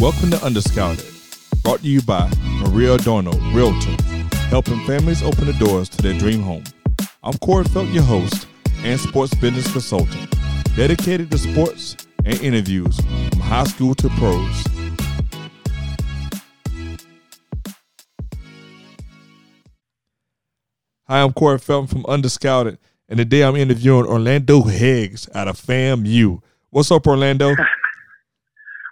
Welcome to Underscouted, brought to you by Maria Adorno, Realtor, helping families open the doors to their dream home. I'm Corey Felt, your host and sports business consultant, dedicated to sports and interviews from high school to pros. Hi, I'm Corey Felton from Underscouted, and today I'm interviewing Orlando Heggs out of FAMU. What's up, Orlando?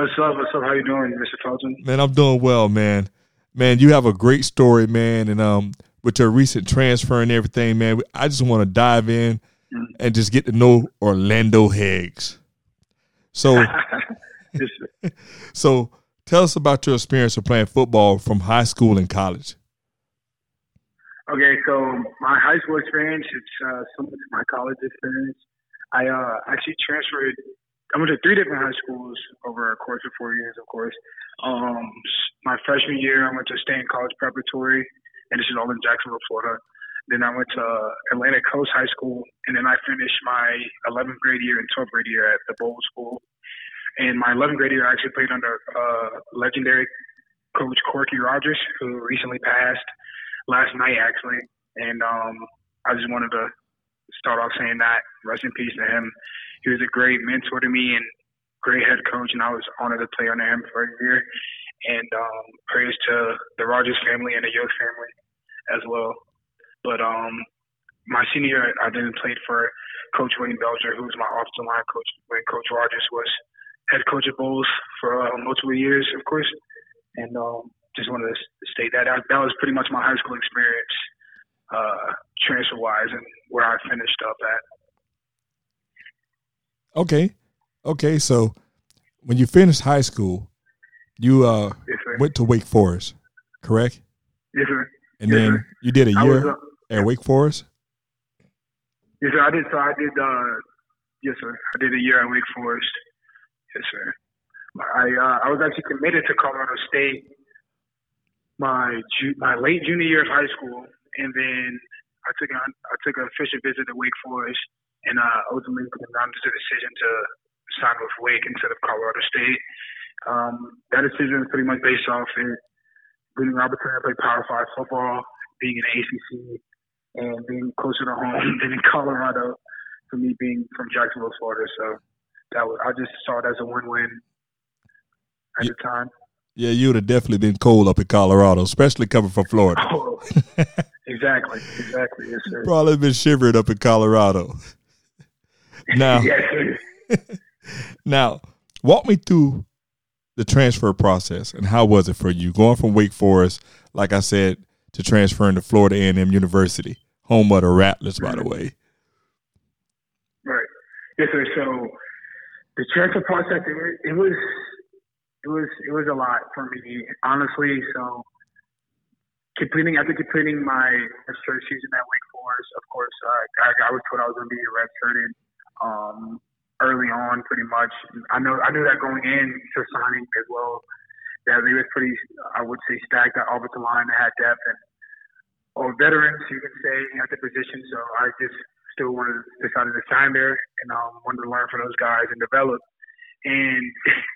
What's up? What's up? How you doing, Mr. Felton? Man, I'm doing well, man. Man, you have a great story, man, and um, with your recent transfer and everything, man. I just want to dive in mm-hmm. and just get to know Orlando Heggs. So, so tell us about your experience of playing football from high school and college. Okay, so my high school experience, it's uh, similar to my college experience. I uh, actually transferred. I went to three different high schools over a course of four years, of course. Um, my freshman year, I went to Stanton College Preparatory, and this is all in Jacksonville, Florida. Then I went to Atlantic Coast High School, and then I finished my 11th grade year and 12th grade year at the Bolles School. And my 11th grade year, I actually played under uh, legendary coach Corky Rogers, who recently passed last night actually, and um, I just wanted to start off saying that rest in peace to him. He was a great mentor to me and great head coach, and I was honored to play under him for a year. And um, praise to the Rogers family and the Yost family as well. But um, my senior year, I then played for Coach Wayne Belger, who was my offensive line coach when Coach Rogers was head coach at Bolles for uh, multiple years, of course. And um, just wanted to state that. That was pretty much my high school experience, uh, transfer wise, and where I finished up at. Okay, okay. So when you finished high school, you uh, yes, went to Wake Forest, correct? Yes, sir. And yes, then sir. you did a year was, uh, at Wake Forest. Yes, sir. I did. So I did. Uh, yes, sir. I did a year at Wake Forest. Yes, sir. I uh, I was actually committed to Colorado State my my late junior year of high school, and then I took a, I took an official visit to Wake Forest, and uh, ultimately came down to the decision to sign with Wake instead of Colorado State. Um, that decision is pretty much based off it getting an opportunity to play Power Five football, being in the ACC, and being closer to home than in Colorado. For me, being from Jacksonville, Florida, so that was I just saw it as a win-win at yeah. the time. Yeah, you would have definitely been cold up in Colorado, especially coming from Florida. Oh, exactly, exactly. Yes, sir. Probably been shivering up in Colorado. Now, yes, now, walk me through the transfer process and how was it for you going from Wake Forest, like I said, to transferring to Florida A&M University, home of the Rattlers, by the way. Right. Yes, sir. So the transfer process, it was it was it was a lot for me, honestly. So completing after completing my third season at Wake Forest, of course, uh, I, I was told I was going to be redshirted um, early on, pretty much. I know I knew that going in to signing as well. That they was pretty, I would say, stacked at offensive line. They had depth and or veterans, you can say, at the position. So I just still wanted decided to sign there and um, wanted to learn from those guys and develop. And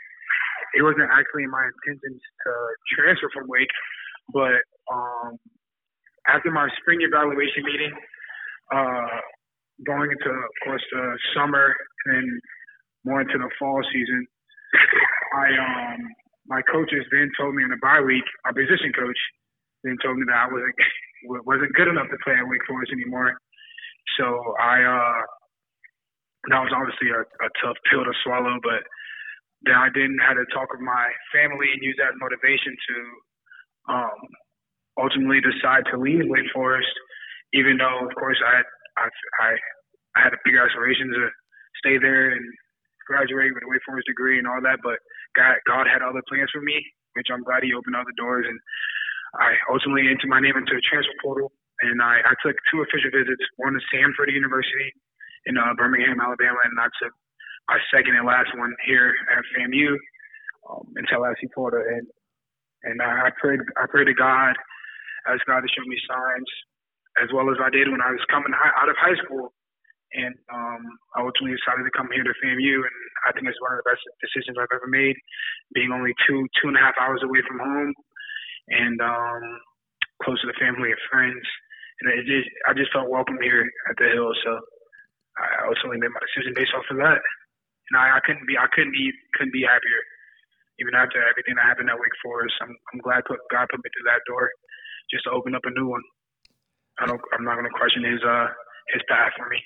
it wasn't actually my intentions to transfer from Wake, but um, after my spring evaluation meeting, uh, going into, of course, the summer and more into the fall season, I um, my coaches then told me in the bye week, my position coach then told me that I wasn't wasn't good enough to play at Wake Forest anymore. So I uh, that was obviously a, a tough pill to swallow, but then I didn't had to talk with my family and use that motivation to um, ultimately decide to leave Wake Forest, even though, of course, I had I, I, I had a big aspiration to stay there and graduate with a Wake Forest degree and all that. But God, God had other plans for me, which I'm glad He opened other doors. And I ultimately entered my name into a transfer portal, and I, I took two official visits, one to Samford University in uh, Birmingham, Alabama, and I took my second and last one here at FAMU um, in Tallahassee, Florida, and and I, I prayed I prayed to God, asked God to show me signs, as well as I did when I was coming out of high school, and um, I ultimately decided to come here to FAMU, and I think it's one of the best decisions I've ever made. being only two two and a half hours away from home, and um, close to the family and friends. And it just, I just felt welcome here at the Hill. So I ultimately made my decision based off of that. And I, I couldn't be I couldn't be couldn't be happier. Even after everything that happened at Wake Forest, I'm I'm glad put, God put me through that door, just to open up a new one. I don't I'm not gonna question his uh his path for me.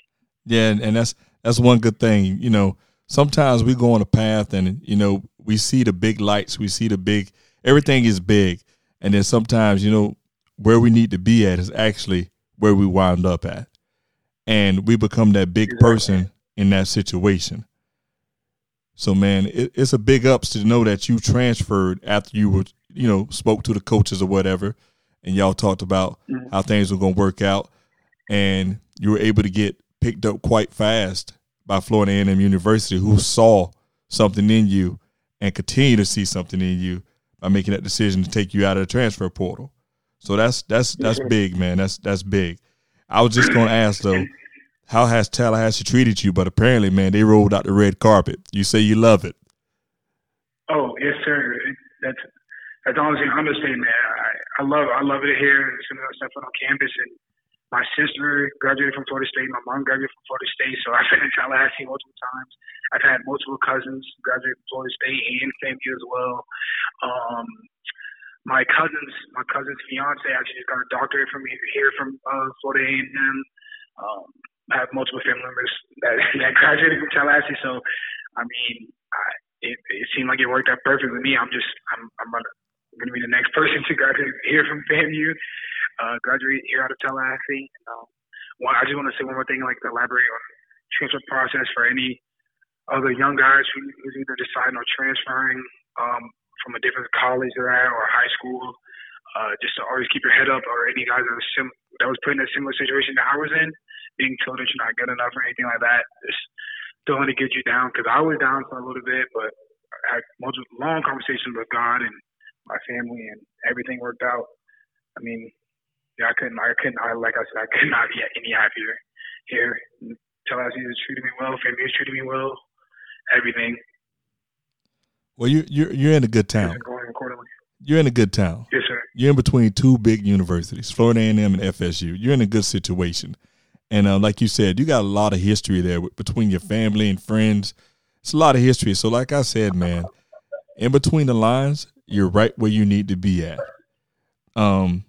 Yeah, and that's that's one good thing. You know, sometimes we go on a path and you know we see the big lights, we see the big everything is big, and then sometimes you know where we need to be at is actually where we wind up at, and we become that big person in that situation. So man, it, it's a big ups to know that you transferred after you were you know spoke to the coaches or whatever, and y'all talked about mm-hmm. how things were going to work out, and you were able to get picked up quite fast by Florida A&M University, who saw something in you and continue to see something in you by making that decision to take you out of the transfer portal. So that's that's that's big, man. That's that's big. I was just gonna ask though, how has Tallahassee treated you? But apparently, man, they rolled out the red carpet. You say you love it. Oh yes, sir. That's that's honestly saying, man. I, I love I love it here. Some of that stuff on campus and my sister graduated from Florida State. My mom graduated from Florida State. So I've been in Tallahassee multiple times. I've had multiple cousins graduate from Florida State and FAMU as well. Um, my cousin's my cousin's fiance actually just got a doctorate from here from uh, Florida A&M. Um, Have multiple family members that, that graduated from Tallahassee. So, I mean, I, it, it seemed like it worked out perfect with me. I'm just I'm I'm to be the next person to graduate here from FAMU uh, graduate here out of Tallahassee. Um, well, I just want to say one more thing, like elaborate on transfer process for any other young guys who, who's either deciding on transferring um, from a different college they're at or high school. Uh, just to always keep your head up, or any guys that was sim- that was put in a similar situation that I was in, being told that you're not good enough or anything like that. Just don't let it get you down because I was down for a little bit, but I had multiple long conversations with God and my family, and everything worked out. I mean, yeah, I couldn't, I couldn't, I, like I said, I could not be any happier here. Tallahassee is treating me well. family is treating me well. Everything. Well, you you're you're in a good town. Going accordingly. You're in a good town. Yes, sir. You're in between two big universities, Florida A&M and FSU. You're in a good situation, and uh, like you said, you got a lot of history there between your family and friends. It's a lot of history. So, like I said, man, in between the lines, you're right where you need to be at. Um,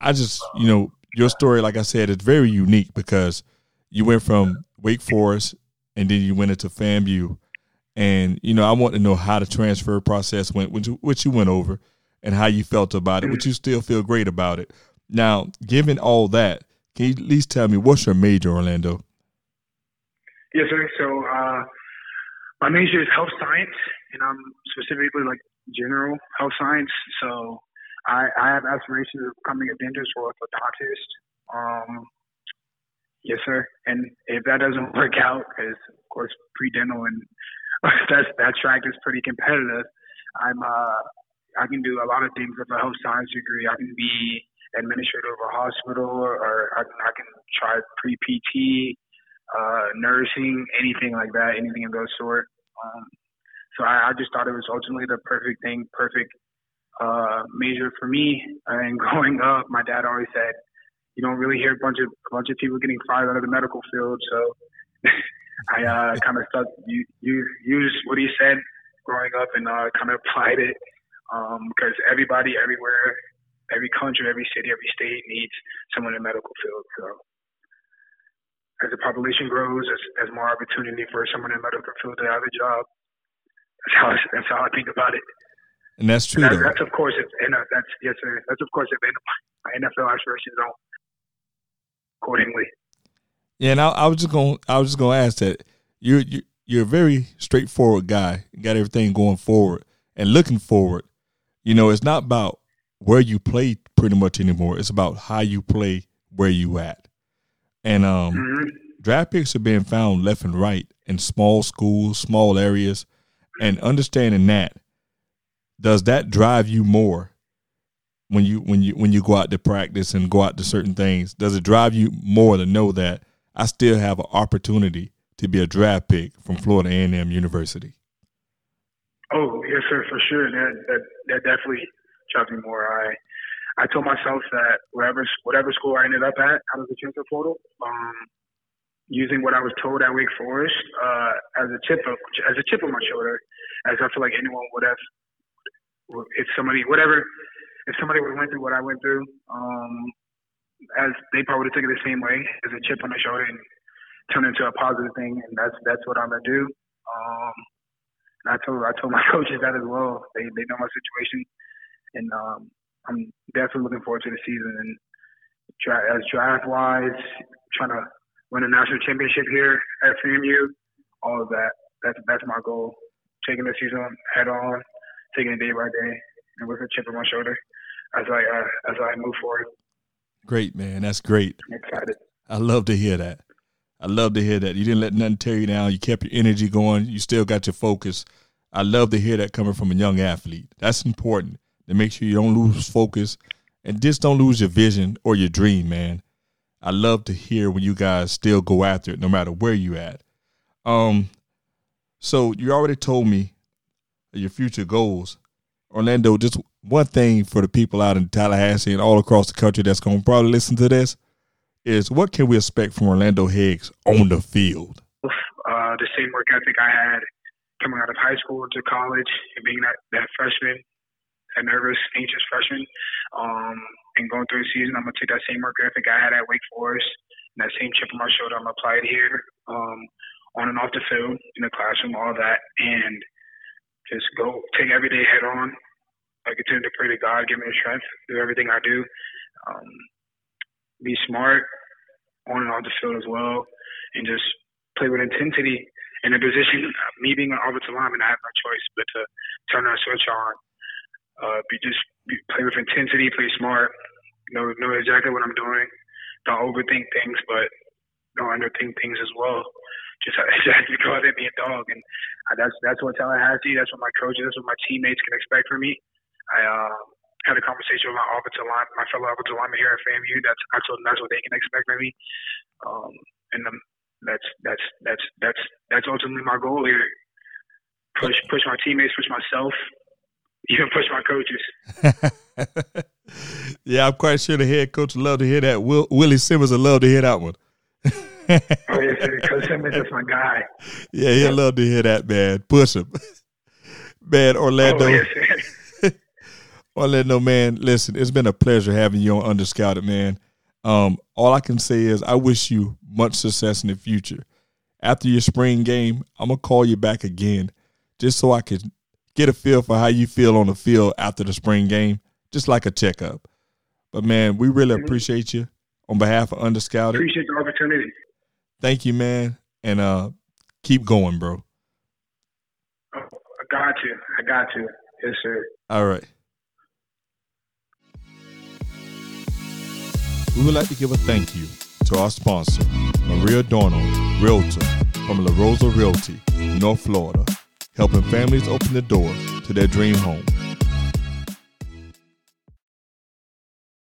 I just, you know, your story, like I said, is very unique because you went from Wake Forest and then you went into FAMU. And, you know, I want to know how the transfer process went, which, which you went over, and how you felt about it, but you still feel great about it. Now, given all that, can you at least tell me what's your major, Orlando? Yes, sir. So, uh, my major is health science, and I'm specifically like general health science. So, I, I have aspirations of becoming a dentist or orthodontist. Um, yes, sir. And if that doesn't work out, because of course pre-dental and that's that track is pretty competitive. I'm uh, I can do a lot of things with a health science degree. I can be administrator of a hospital, or I, I can try pre-PT, uh, nursing, anything like that, anything of those sort. Um, so I, I just thought it was ultimately the perfect thing, perfect uh, major for me. And growing up, my dad always said, you don't really hear a bunch of a bunch of people getting fired out of the medical field. So I uh, kind of stuck, you, you use what he said growing up and uh, kind of applied it because um, everybody, everywhere, every country, every city, every state needs someone in the medical field. So as the population grows, as, as more opportunity for someone in the medical field to have a job. That's how that's how I think about it. And that's true. And that's, of course, if, and uh, that's yes, sir. That's of course if my NFL aspirations don't accordingly. Yeah, and I, I was just going. I was just going to ask that you're you, you're a very straightforward guy. You got everything going forward and looking forward. You know, it's not about where you play pretty much anymore. It's about how you play where you at. And um, mm-hmm. draft picks are being found left and right in small schools, small areas, and understanding that does that drive you more when you when you when you go out to practice and go out to certain things? Does it drive you more to know that I still have an opportunity to be a draft pick from Florida A&M University? Oh yes, sir, for sure. That that that definitely drives me more. I I told myself that whatever whatever school I ended up at out of the transfer portal, um, using what I was told at Wake Forest uh, as a chip of, as a chip on my shoulder, as I feel like anyone would have if somebody whatever if somebody would went through what I went through, um, as they probably would have taken it the same way as a chip on the shoulder and turn into a positive thing, and that's that's what I'm gonna do. Um, I told I told my coaches that as well. They they know my situation, and um, I'm definitely looking forward to the season and try, as draft wise, trying to win a national championship here at FAMU. All of that. That's that's my goal. Taking the season head on, taking it day by day, and with a chip on my shoulder as I uh, as I move forward. Great man, that's great. I'm excited. I love to hear that. I love to hear that. You didn't let nothing tear you down. You kept your energy going. You still got your focus. I love to hear that coming from a young athlete. That's important to make sure you don't lose focus and just don't lose your vision or your dream, man. I love to hear when you guys still go after it, no matter where you at. Um, so you already told me your future goals, Orlando. Just one thing for the people out in Tallahassee and all across the country that's to probably listen to this is what can we expect from Orlando Heggs on the field? Uh, the same work ethic I had coming out of high school to college and being that, that freshman a nervous, anxious freshman. Um, and going through the season, I'm gonna take that same work ethic I had at Wake Forest and that same chip on my shoulder. I'm gonna apply it here, um, on and off the field, in the classroom, all that, and just go take every day head on. I continue to pray to God, give me the strength, do everything I do. Um, be smart on and off the field as well, and just play with intensity. In a position, me being an offensive lineman, I have no choice but to turn that switch on uh, be just be, play with intensity, play smart, know know exactly what I'm doing. Don't overthink things, but don't underthink things as well. Just exactly go out there and be a dog, and uh, that's that's what Tallahassee. That's what my coaches, that's what my teammates can expect from me. I uh, had a conversation with my offensive line, my fellow offensive lineman here at FAMU. That's I told them that's what they can expect from me, um, and um, that's that's that's that's that's ultimately my goal here. Push push my teammates, push myself, even push my coaches. yeah, I'm quite sure the head coach would love to hear that. Will, Willie Simmons would love to hear that one. oh yes. Coach Simmons is my guy. Yeah, he'll love to hear that, man. Push him, man. Orlando. Oh, yes, Orlando, man. Listen, it's been a pleasure having you on Underscouted, man. Um, all I can say is I wish you much success in the future. After your spring game, I'm gonna call you back again, just so I can get a feel for how you feel on the field after the spring game, just like a checkup. But man, we really appreciate you on behalf of Underscouted. Appreciate the opportunity. Thank you, man, and uh, keep going, bro. Oh, I got you. I got you. Yes, sir. All right. We would like to give a thank you to our sponsor, Maria Darnold, Realtor from La Rosa Realty, North Florida helping families open the door to their dream home.